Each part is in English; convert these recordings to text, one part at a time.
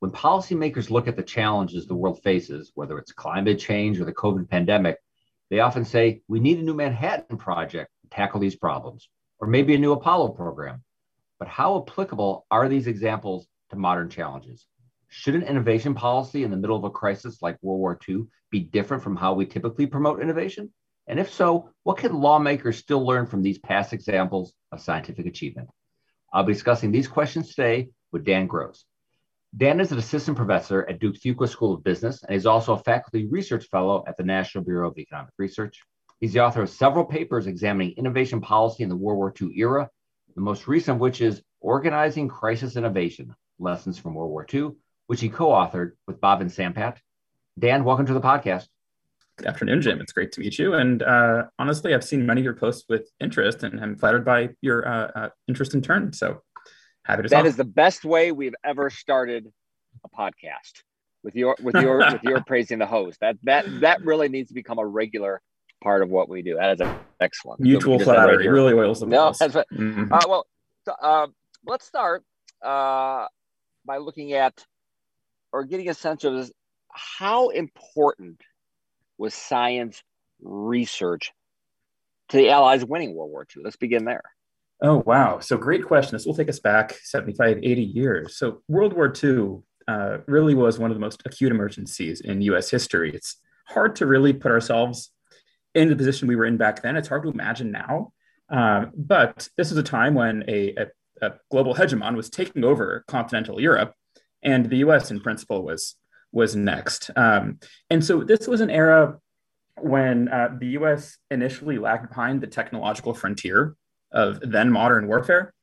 When policymakers look at the challenges the world faces, whether it's climate change or the COVID pandemic, they often say, we need a new Manhattan Project to tackle these problems, or maybe a new Apollo program. But how applicable are these examples to modern challenges? Should an innovation policy in the middle of a crisis like World War II be different from how we typically promote innovation? And if so, what can lawmakers still learn from these past examples of scientific achievement? I'll be discussing these questions today with Dan Gross. Dan is an assistant professor at Duke Fuqua School of Business, and he's also a faculty research fellow at the National Bureau of Economic Research. He's the author of several papers examining innovation policy in the World War II era, the most recent of which is Organizing Crisis Innovation Lessons from World War II, which he co authored with Bhaven Sampat. Dan, welcome to the podcast. Good afternoon, Jim. It's great to meet you. And uh, honestly, I've seen many of your posts with interest, and I'm flattered by your uh, uh, interest in turn. So happy to. That talk. is the best way we've ever started a podcast with your with your with your praising the host. That that that really needs to become a regular part of what we do. That is excellent. Mutual so flattery really oils the No, that's right. Mm-hmm. Uh, well, uh, let's start uh, by looking at or getting a sense of this, how important was science research to the Allies winning World War II? Let's begin there. Oh, wow. So, great question. This will take us back 75, 80 years. So, World War II uh, really was one of the most acute emergencies in US history. It's hard to really put ourselves in the position we were in back then. It's hard to imagine now. Um, but this was a time when a, a, a global hegemon was taking over continental Europe, and the US, in principle, was was next. Um, and so this was an era when uh, the US initially lagged behind the technological frontier of then modern warfare.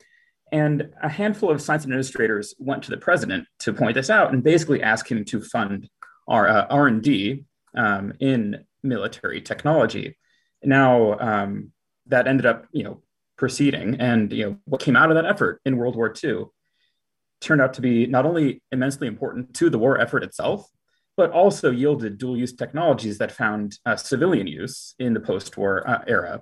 And a handful of science administrators went to the president to point this out and basically ask him to fund our uh, R&D um, in military technology. Now, um, that ended up, you know, proceeding, and you know what came out of that effort in World War II turned out to be not only immensely important to the war effort itself, but also yielded dual use technologies that found uh, civilian use in the post war uh, era.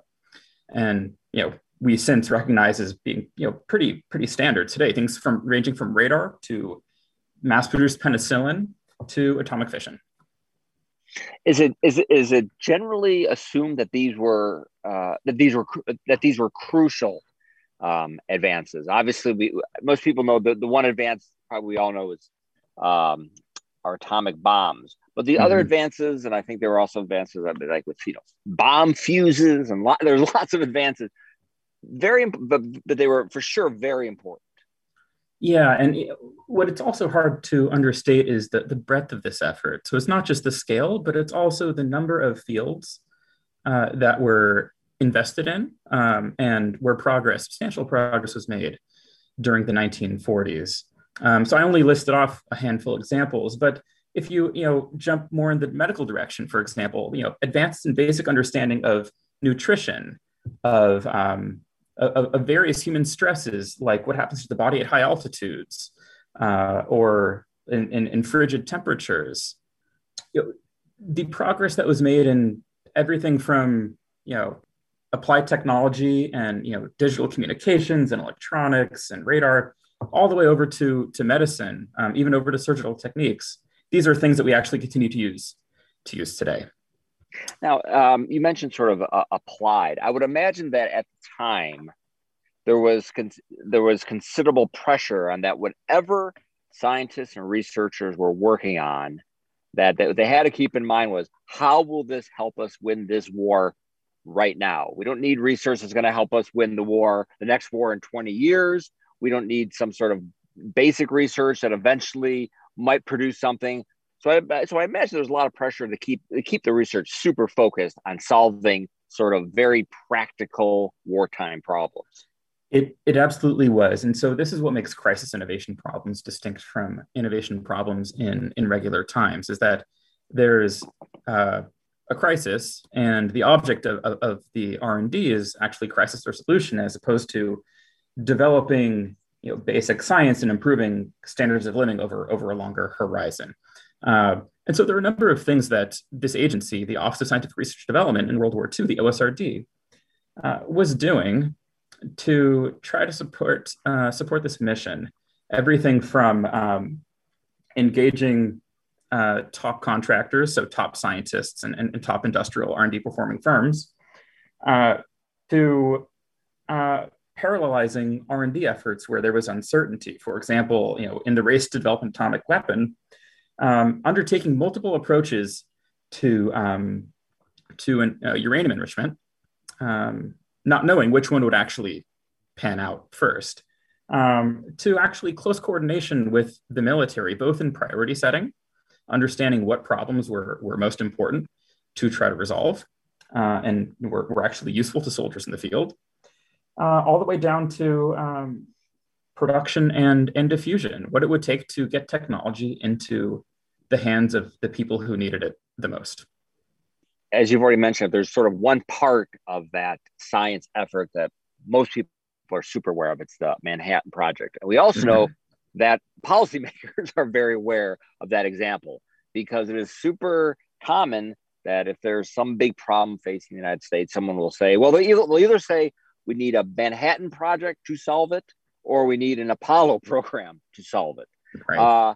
And, you know, we since recognize as being, you know, pretty, pretty standard today, things from ranging from radar to mass produced penicillin to atomic fission. Is it is it is it generally assumed that these were uh, that these were that these were crucial um, advances. Obviously, we most people know the the one advance probably we all know is um, our atomic bombs. But the mm-hmm. other advances, and I think there were also advances like with you know bomb fuses and lot, there's lots of advances. Very, but, but they were for sure very important. Yeah, and what it's also hard to understate is the, the breadth of this effort. So it's not just the scale, but it's also the number of fields uh, that were invested in um, and where progress, substantial progress was made during the 1940s. Um, so I only listed off a handful of examples, but if you you know jump more in the medical direction, for example, you know advances in basic understanding of nutrition, of, um, of, of various human stresses, like what happens to the body at high altitudes, uh, or in, in, in, frigid temperatures. You know, the progress that was made in everything from you know applied technology and you know digital communications and electronics and radar all the way over to to medicine um, even over to surgical techniques these are things that we actually continue to use to use today now um, you mentioned sort of uh, applied i would imagine that at the time there was con- there was considerable pressure on that whatever scientists and researchers were working on that, that they had to keep in mind was how will this help us win this war right now. We don't need research that's going to help us win the war, the next war in 20 years. We don't need some sort of basic research that eventually might produce something. So I, so I imagine there's a lot of pressure to keep to keep the research super focused on solving sort of very practical wartime problems. It, it absolutely was. And so this is what makes crisis innovation problems distinct from innovation problems in, in regular times is that there's uh, a crisis, and the object of, of, of the R and D is actually crisis or solution as opposed to developing you know basic science and improving standards of living over over a longer horizon. Uh, and so there are a number of things that this agency, the Office of Scientific Research Development in World War II, the OSRD, uh, was doing to try to support uh, support this mission. Everything from um, engaging uh, top contractors, so top scientists and, and, and top industrial R&D performing firms, uh, to uh, parallelizing R&D efforts where there was uncertainty. For example, you know, in the race to develop an atomic weapon, um, undertaking multiple approaches to um, to an, uh, uranium enrichment, um, not knowing which one would actually pan out first, um, to actually close coordination with the military, both in priority setting, understanding what problems were, were most important to try to resolve uh, and were, were actually useful to soldiers in the field, uh, all the way down to um, production and, and diffusion, what it would take to get technology into the hands of the people who needed it the most. As you've already mentioned, there's sort of one part of that science effort that most people are super aware of. It's the Manhattan Project. And we also mm-hmm. know that policymakers are very aware of that example because it is super common that if there's some big problem facing the United States, someone will say, well, they will either say we need a Manhattan project to solve it, or we need an Apollo program to solve it. Right. Uh,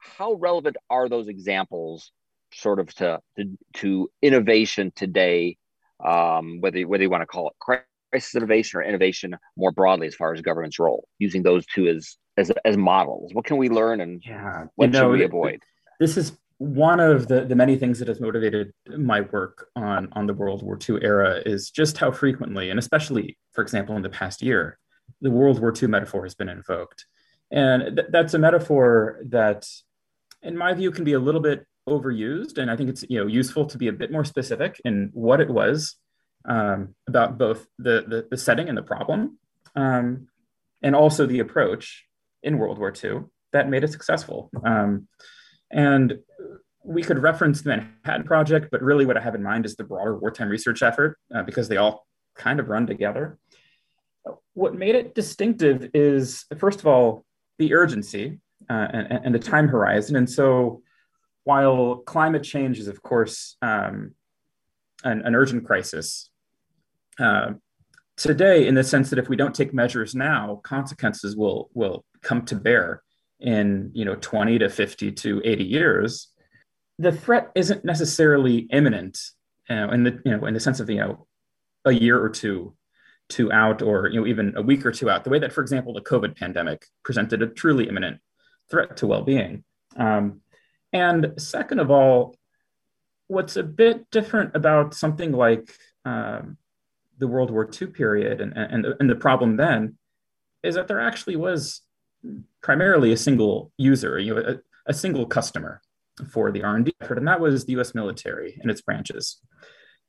how relevant are those examples, sort of to to, to innovation today? Um, whether whether you want to call it crisis innovation or innovation more broadly, as far as government's role, using those two as as as models. What can we learn, and yeah, what you know, should we avoid? This is one of the, the many things that has motivated my work on, on the World War II era is just how frequently, and especially, for example, in the past year, the World War II metaphor has been invoked. And th- that's a metaphor that, in my view, can be a little bit overused. And I think it's you know useful to be a bit more specific in what it was um, about both the, the, the, setting and the problem, um, and also the approach in World War II that made it successful. Um, and we could reference the Manhattan Project, but really what I have in mind is the broader wartime research effort uh, because they all kind of run together. What made it distinctive is, first of all, the urgency uh, and, and, the time horizon. And so, while climate change is, of course, um, an, an, urgent crisis, uh, today, in the sense that if we don't take measures now, consequences will, will come to bear in you know 20 to 50 to 80 years the threat isn't necessarily imminent you know, in the you know in the sense of you know a year or two two out or you know even a week or two out the way that for example the covid pandemic presented a truly imminent threat to well-being um, and second of all what's a bit different about something like um, the world war ii period and, and, and the problem then is that there actually was primarily a single user, you know, a, a single customer for the R&D effort, and that was the U.S. military and its branches.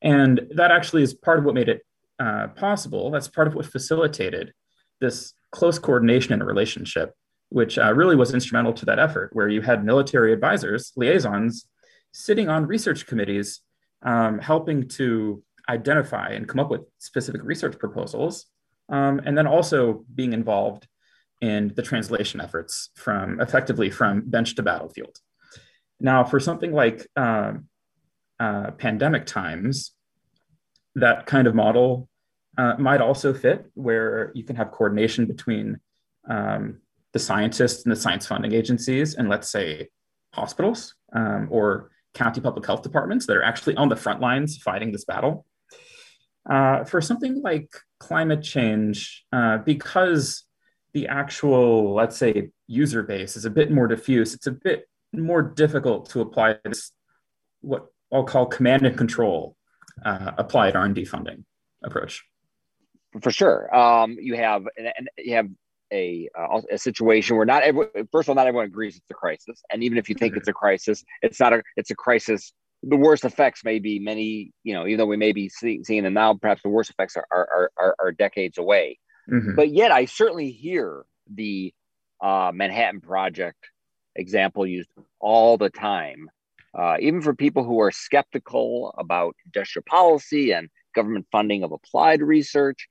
And that actually is part of what made it uh, possible. That's part of what facilitated this close coordination in relationship, which uh, really was instrumental to that effort, where you had military advisors, liaisons, sitting on research committees, um, helping to identify and come up with specific research proposals, um, and then also being involved in the translation efforts from effectively from bench to battlefield. Now, for something like uh, uh, pandemic times, that kind of model uh, might also fit where you can have coordination between um, the scientists and the science funding agencies and let's say hospitals um, or county public health departments that are actually on the front lines fighting this battle. Uh, for something like climate change, uh, because the actual, let's say, user base is a bit more diffuse. It's a bit more difficult to apply this, what I'll call command and control uh, applied R&D funding approach. For sure. Um, you have, and you have a, uh, a situation where not everyone, first of all, not everyone agrees it's a crisis. And even if you think it's a crisis, it's not a, it's a crisis the worst effects may be many, you know, even though we may be see, seeing them now, perhaps the worst effects are, are, are, are decades away. Mm-hmm. But yet, I certainly hear the uh, Manhattan Project example used all the time uh, even for people who are skeptical about industrial policy and government funding of applied research,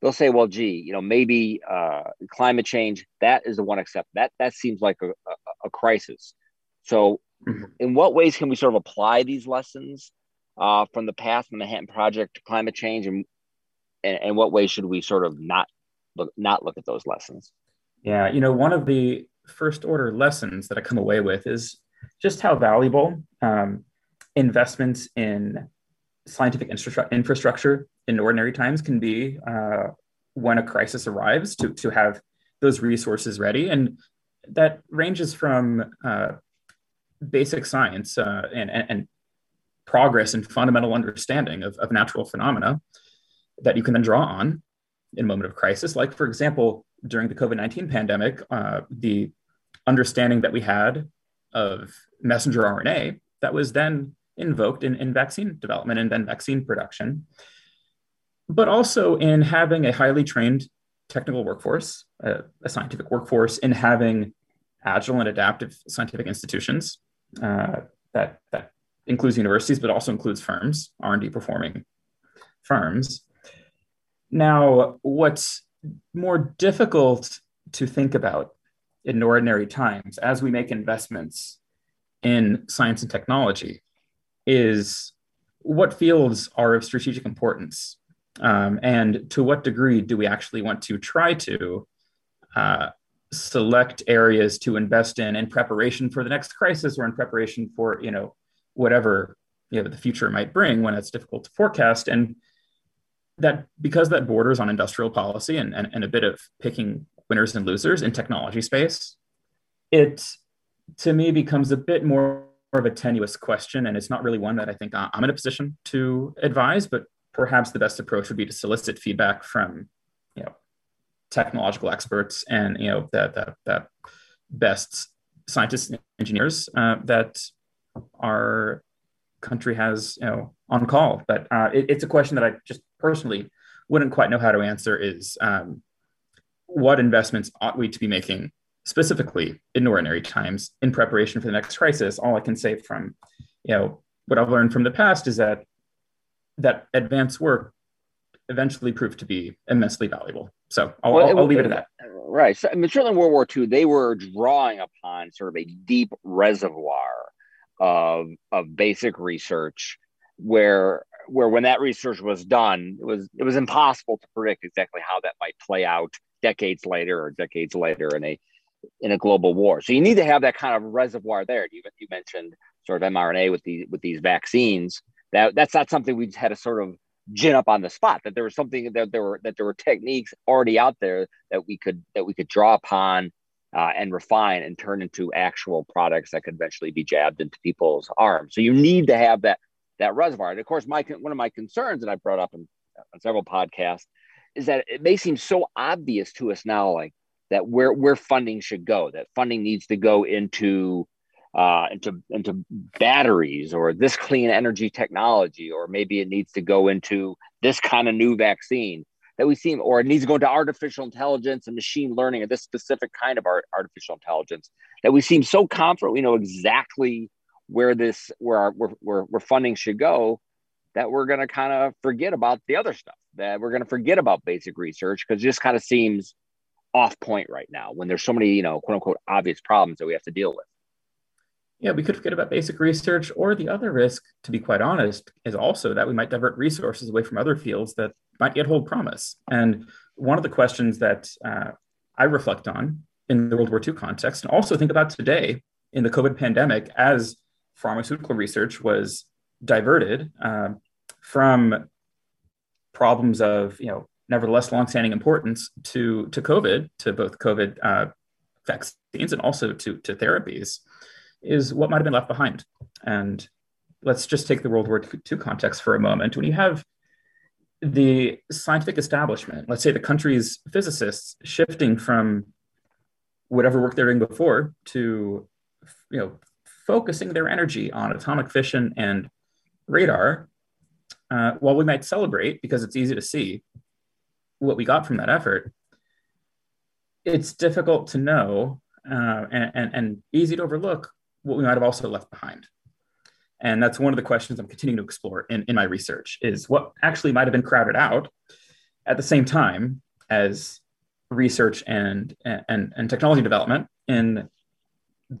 they'll say, well, gee, you know, maybe uh, climate change, that is the one except that that seems like a, a, a crisis. So, mm-hmm. in what ways can we sort of apply these lessons uh, from the past, the Manhattan Project to climate change, and, and and what ways should we sort of not look not look at those lessons? Yeah, you know, one of the first order lessons that I come away with is just how valuable um, investments in scientific infrastructure in ordinary times can be uh, when a crisis arrives to, to have those resources ready. And that ranges from uh, basic science uh, and, and, progress and fundamental understanding of, of natural phenomena that you can then draw on in a moment of crisis. Like, for example, during the COVID 19 pandemic, uh, the understanding that we had of messenger RNA that was then invoked in, in vaccine development and then vaccine production, but also in having a highly trained technical workforce, a, a scientific workforce, in having agile and adaptive scientific institutions uh, that, that includes universities, but also includes firms, R&D performing firms. Now, what's more difficult to think about in ordinary times as we make investments in science and technology is what fields are of strategic importance um, and to what degree do we actually want to try to uh, select areas to invest in in preparation for the next crisis or in preparation for you know whatever you know the future might bring when it's difficult to forecast? And that because that borders on industrial policy and, and, and a bit of picking winners and losers in technology space? It to me becomes a bit more of a tenuous question and it's not really one that i think i'm in a position to advise but perhaps the best approach would be to solicit feedback from you know technological experts and you know that that, that best scientists and engineers uh, that our country has you know on call. But uh, it, it's a question that i just personally wouldn't quite know how to answer is um, what investments ought we to be making specifically in ordinary times in preparation for the next crisis? All i can say from you know what i've learned from the past is that that advanced work eventually proved to be immensely valuable. So i'll, well, I'll, I'll leave it at that. right. So i mean certainly in world war ii they were drawing upon sort of a deep reservoir of of basic research where where when that research was done it was it was impossible to predict exactly how that might play out decades later or decades later in a in a global war. So you need to have that kind of reservoir there. You, you mentioned sort of mRNA with these with these vaccines. That that's not something we just had to sort of gin up on the spot. That there was something that there were that there were techniques already out there that we could that we could draw upon uh, and refine and turn into actual products that could eventually be jabbed into people's arms. So you need to have that that reservoir. And of course, my one of my concerns that I brought up in, on several podcasts is that it may seem so obvious to us now, like that where where funding should go. That funding needs to go into uh, into into batteries or this clean energy technology, or maybe it needs to go into this kind of new vaccine that we seem, or it needs to go into artificial intelligence and machine learning, or this specific kind of art, artificial intelligence that we seem so confident we know exactly where this where our where, where, where funding should go that we're going to kind of forget about the other stuff that we're going to forget about basic research because it just kind of seems off point right now when there's so many, you know, quote unquote obvious problems that we have to deal with. Yeah, we could forget about basic research, or the other risk, to be quite honest, is also that we might divert resources away from other fields that might yet hold promise. And one of the questions that uh, I reflect on in the World War II context, and also think about today in the COVID pandemic, as pharmaceutical research was diverted uh, from problems of you know nevertheless longstanding importance to to COVID, to both COVID uh, vaccines and also to to therapies, is what might have been left behind. And let's just take the World War II context for a moment. When you have the scientific establishment, let's say the country's physicists, shifting from whatever work they're doing before to you know focusing their energy on atomic fission and radar uh, while we might celebrate because it's easy to see what we got from that effort, it's difficult to know uh, and, and, and easy to overlook what we might have also left behind. And that's one of the questions I'm continuing to explore in, in my research is what actually might have been crowded out at the same time as research and, and, and technology development in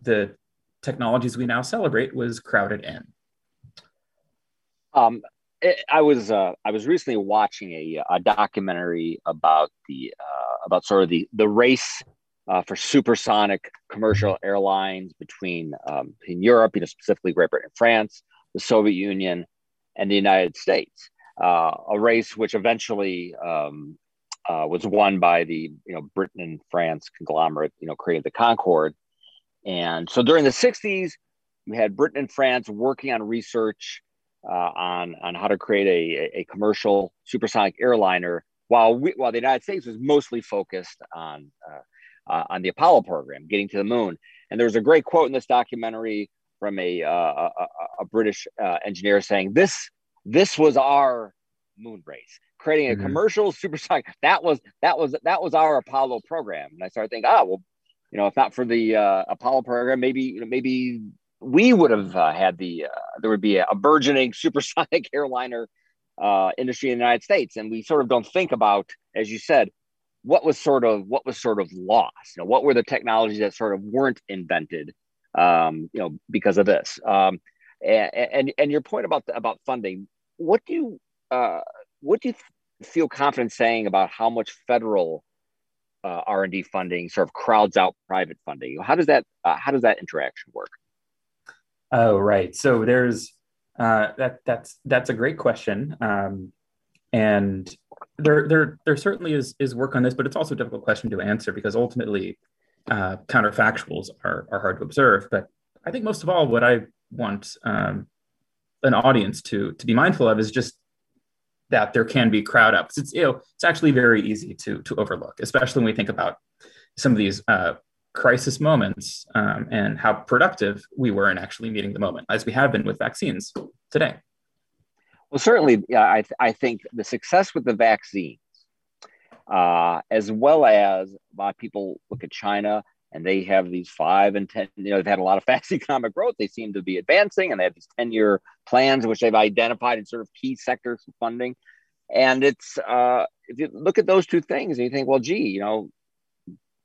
the technologies we now celebrate was crowded in. Um, I was uh, I was recently watching a, a documentary about the uh, about sort of the the race uh, for supersonic commercial airlines between um, in Europe, you know, specifically Great Britain and France, the Soviet Union, and the United States. Uh, a race which eventually um, uh, was won by the you know Britain and France conglomerate, you know, created the Concorde. And so during the '60s, we had Britain and France working on research uh, on on how to create a, a commercial supersonic airliner, while we, while the United States was mostly focused on uh, uh, on the Apollo program, getting to the moon. And there was a great quote in this documentary from a, uh, a, a, British uh, engineer saying, "This this was our moon race, creating a mm-hmm. commercial supersonic. That was that was that was our Apollo program." And I started thinking, "Ah, well, you know, if not for the uh, Apollo program, maybe you know, maybe we would have uh, had the uh, there would be a, burgeoning supersonic airliner." industry in the United States, and we sort of don't think about, as you said, what was sort of what was sort of lost? You know what were the technologies that sort of weren't invented um, you know because of this? Um, and, and and your point about about funding what do you uh, what do you feel confident saying about how much federal uh, r&d funding sort of crowds out private funding? How does that uh, how does that interaction work oh right so there's uh, that that's that's a great question um, and there, there, there certainly is is work on this, but it's also a difficult question to answer because ultimately, uh, counterfactuals are are hard to observe. But I think most of all, what I want um, an audience to to be mindful of is just that there can be crowd ups. It's you know it's actually very easy to to overlook, especially when we think about some of these uh, crisis moments um, and how productive we were in actually meeting the moment, as we have been with vaccines today. Well, certainly, yeah, I, th- I think the success with the vaccines, uh, as well as a lot of people look at China and they have these five and 10, you know, they've had a lot of fast economic growth. They seem to be advancing and they have these 10 year plans, which they've identified in sort of key sectors of funding. And it's, uh, if you look at those two things and you think, well, gee, you know,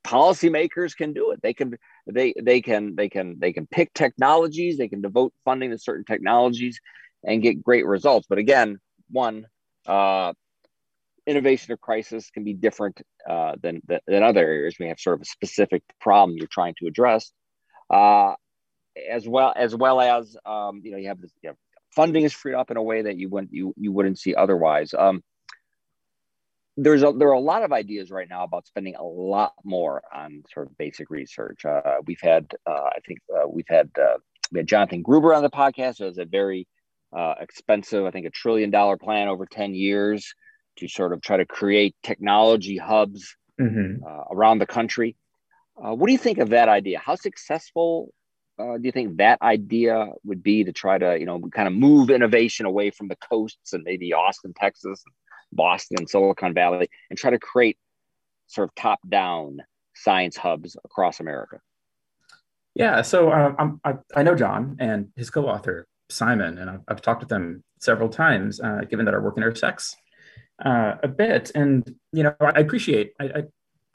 policymakers can do it. They can, they, they can, they can, they can pick technologies. They can devote funding to certain technologies and get great results. But again, one, uh, innovation or crisis can be different uh, than, than other areas. We have sort of a specific problem you're trying to address, uh, as well as well as um, you know you have this you funding is freed up in a way that you wouldn't you you wouldn't see otherwise. Um, there's a, there are a lot of ideas right now about spending a lot more on sort of basic research. Uh, we've had uh, I think uh, we've had uh, we had Jonathan Gruber on the podcast. It was a very uh, expensive, I think a trillion dollar plan over 10 years to sort of try to create technology hubs mm-hmm. uh, around the country. Uh, what do you think of that idea? How successful uh, do you think that idea would be to try to, you know, kind of move innovation away from the coasts and maybe Austin, Texas, Boston, Silicon Valley, and try to create sort of top down science hubs across America? Yeah, so um, I, I know John and his co-author Simon, and I've, I've talked with them several times, uh, given that our work intersects uh, a bit. And you know, I appreciate, I, I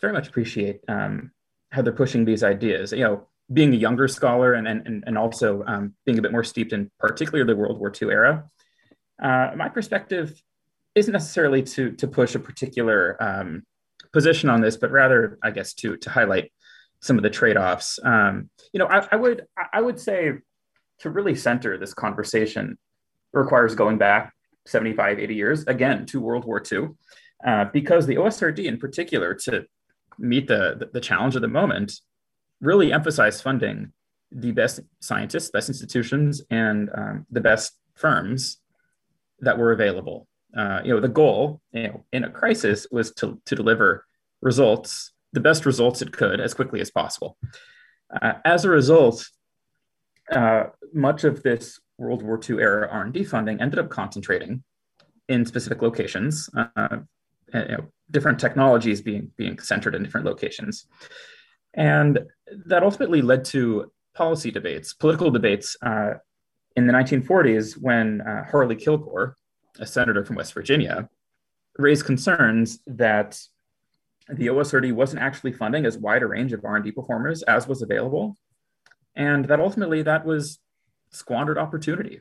very much appreciate um, how they're pushing these ideas. You know, being a younger scholar and and and also um, being a bit more steeped in particularly the World War II era, uh, my perspective isn't necessarily to to push a particular um, position on this, but rather, I guess, to to highlight some of the trade-offs. Um, you know, I, I would I would say to really center this conversation requires going back 75, 80 years, again, to World War II, uh, because the OSRD in particular, to meet the, the challenge of the moment, really emphasized funding the best scientists, best institutions, and um, the best firms that were available. Uh, you know, the goal you know, in a crisis was to, to deliver results, the best results it could, as quickly as possible. Uh, as a result, uh, much of this World War II era R&D funding ended up concentrating in specific locations, uh, you know, different technologies being, being centered in different locations. And that ultimately led to policy debates, political debates uh, in the 1940s, when Harley Kilgore, a senator from West Virginia, raised concerns that the OSRD wasn't actually funding as wide a range of R&D performers as was available, and that ultimately that was squandered opportunity.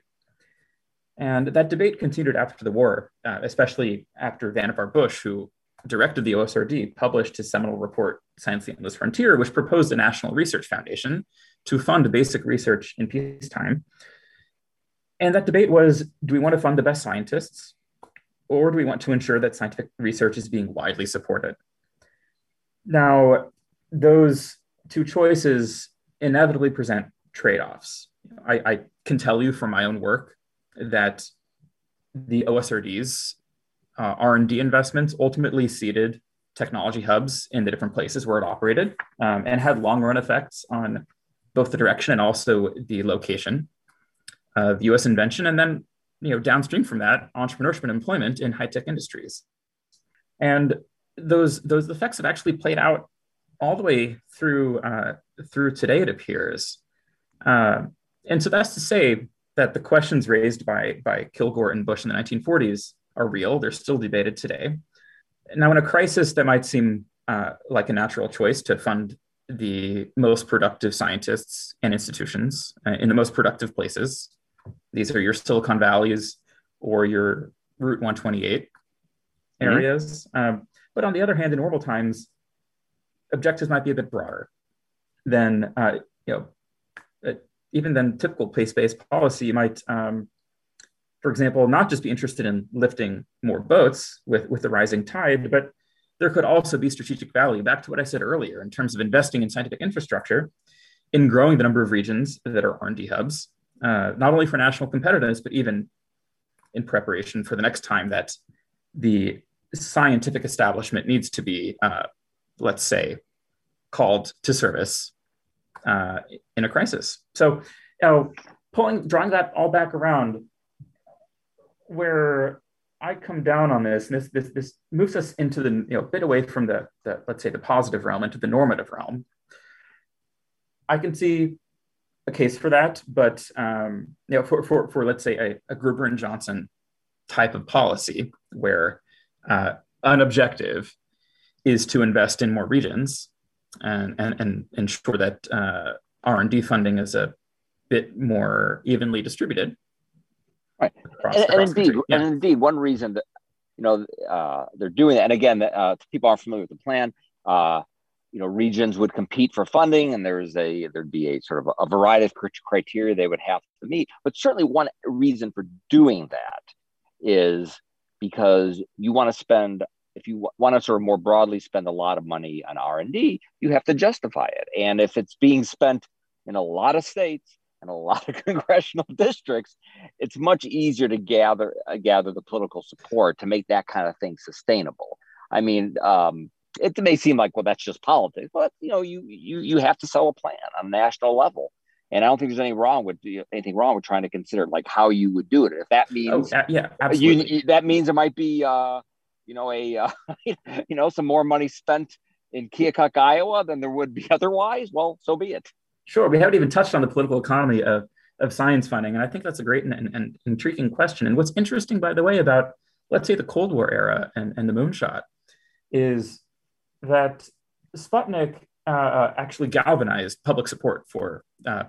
And that debate continued after the war, uh, especially after Vannevar Bush, who directed the OSRD, published his seminal report, Science the Endless Frontier, which proposed a national research foundation to fund basic research in peacetime. And that debate was do we want to fund the best scientists, or do we want to ensure that scientific research is being widely supported? Now, those two choices inevitably present trade offs. I, I can tell you from my own work that the OSRD's uh, R&D investments ultimately seeded technology hubs in the different places where it operated um, and had long run effects on both the direction and also the location of US invention. And then, you know, downstream from that, entrepreneurship and employment in high tech industries. And those, those effects have actually played out all the way through, uh, through today, it appears. Uh, and so that's to say that the questions raised by, by Kilgore and Bush in the 1940s are real. They're still debated today. Now, in a crisis, that might seem uh, like a natural choice to fund the most productive scientists and institutions uh, in the most productive places. These are your Silicon Valleys or your Route 128 mm-hmm. areas. Mm-hmm. Um, but on the other hand, in normal times, objectives might be a bit broader than uh, you know uh, even than typical place-based policy. You might um, for example, not just be interested in lifting more boats with, with the rising tide, but there could also be strategic value, back to what I said earlier, in terms of investing in scientific infrastructure, in growing the number of regions that are R&D hubs, uh, not only for national competitiveness, but even in preparation for the next time that the scientific establishment needs to be, uh, let's say, called to service uh, in a crisis. So, you know, pulling, drawing that all back around, where I come down on this, and this this this moves us into the you know bit away from the, the let's say the positive realm into the normative realm. I can see a case for that, but um, you know for for for let's say a, a Gruber and Johnson type of policy where uh, an objective is to invest in more regions and and, and ensure that uh, R and D funding is a bit more evenly distributed Right. Across, and, across and indeed, yeah. and indeed, one reason that you know uh, they're doing that, and again, uh, people aren't familiar with the plan. You know, regions would compete for funding, and there's a there'd be a sort of a, a variety of criteria they would have to meet. But certainly, one reason for doing that is because you want to spend if you want to sort of more broadly spend a lot of money on r&d you have to justify it and if it's being spent in a lot of states and a lot of congressional districts, it's much easier to gather uh, gather the political support to make that kind of thing sustainable. I mean, um, it may seem like well, that's just politics, but you know, you you you have to sell a plan on a national level. And I don't think there's anything wrong with anything wrong with trying to consider like how you would do it. If that means, oh, yeah, absolutely. You, that means there might be, uh, you know, a, uh, you know, some more money spent in Keokuk, Iowa than there would be otherwise. Well, so be it. Sure. We haven't even touched on the political economy of, of science funding. And I think that's a great and, and, and intriguing question. And what's interesting, by the way, about let's say the Cold War era and, and the moonshot is that Sputnik uh, uh actually galvanized public support for, uh,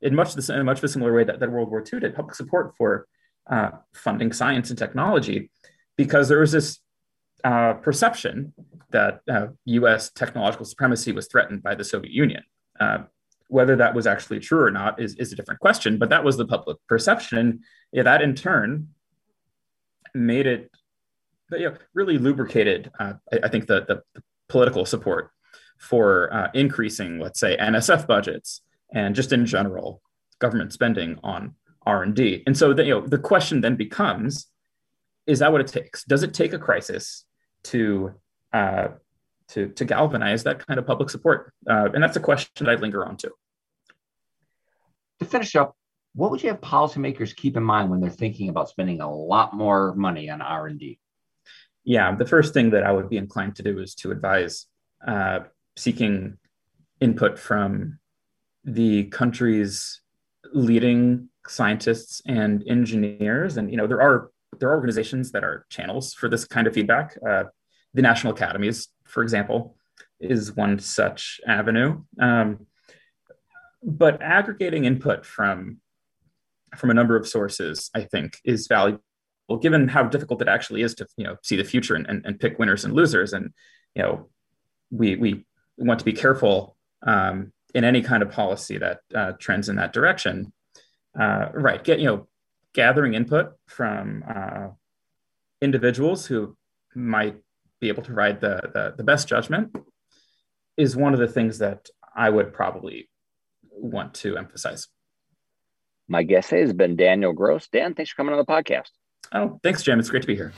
in much the in much of a similar way that, that World War II did, public support for uh, funding science and technology, because there was this uh, perception that U.S. Uh, technological supremacy was threatened by the Soviet Union. Whether that was actually true or not is, is a different question, but that was the public perception. Yeah, that in turn made it you know, really lubricated, I, I, think, the, the, political support for uh, increasing, let's say, NSF budgets and just in general government spending on R&D. And so the, you know, the question then becomes, is that what it takes? Does it take a crisis to uh, to, to galvanize that kind of public support? Uh, and that's a question I'd linger on to. To finish up, what would you have policymakers keep in mind when they're thinking about spending a lot more money on R&D? Yeah, the first thing that I would be inclined to do is to advise uh, seeking input from the country's leading scientists and engineers, and you know there are there are organizations that are channels for this kind of feedback. Uh, the national academies, for example, is one such avenue. Um, but aggregating input from from a number of sources, I think, is valuable, given how difficult it actually is to you know see the future and, and, and pick winners and losers. And you know, we we want to be careful um, in any kind of policy that uh, trends in that direction. Uh, right, get you know, gathering input from uh, individuals who might be able to provide the, the the best judgment is one of the things that I would probably want to emphasize. My guest has been Daniel Gross. Dan, thanks for coming on the podcast. Oh, thanks, Jim. It's great to be here.